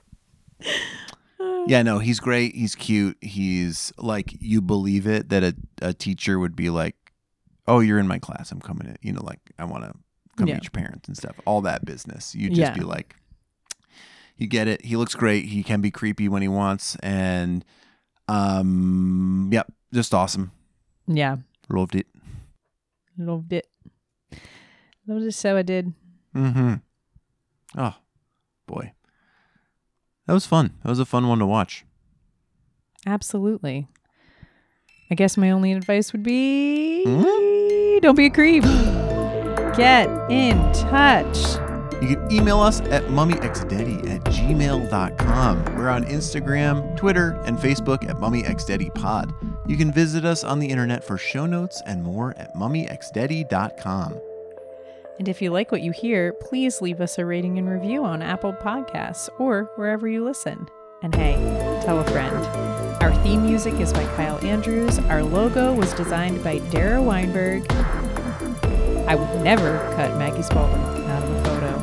yeah no he's great. He's cute. He's like you believe it that a, a teacher would be like oh you're in my class. I'm coming in you know like i want to come Yeah. meet your parents and stuff. All that business. You just Yeah. be like you get it. He looks great. He can be creepy when he wants. And um yep just awesome. Yeah. loved it. Loved it. Loved it so I did. mm-hmm oh boy that was fun that was a fun one to watch Absolutely. I guess my only advice would be Hmm? don't be a creep. [gasps] Get in touch. You can email us at mummyxdaddy at gmail.com. We're on Instagram, Twitter, and Facebook at mummyxdaddypod. You can visit us on the internet for show notes and more at mummyxdaddy.com. And if you like what you hear, please leave us a rating and review on Apple Podcasts or wherever you listen. And hey, tell a friend. Our theme music is by Kyle Andrews. Our logo was designed by Dara Weinberg. I would never cut Maggie Spaulding out of a photo.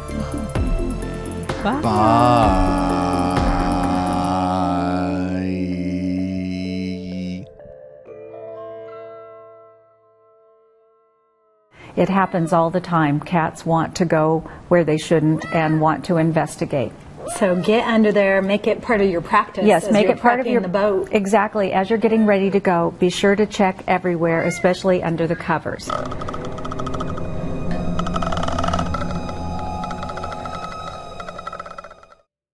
Bye. Bye. It happens all the time. Cats want to go where they shouldn't and want to investigate. So get under there, make it part of your practice. Yes, as make you're it part of your the boat. Exactly. As you're getting ready to go, be sure to check everywhere, especially under the covers.